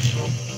t h a n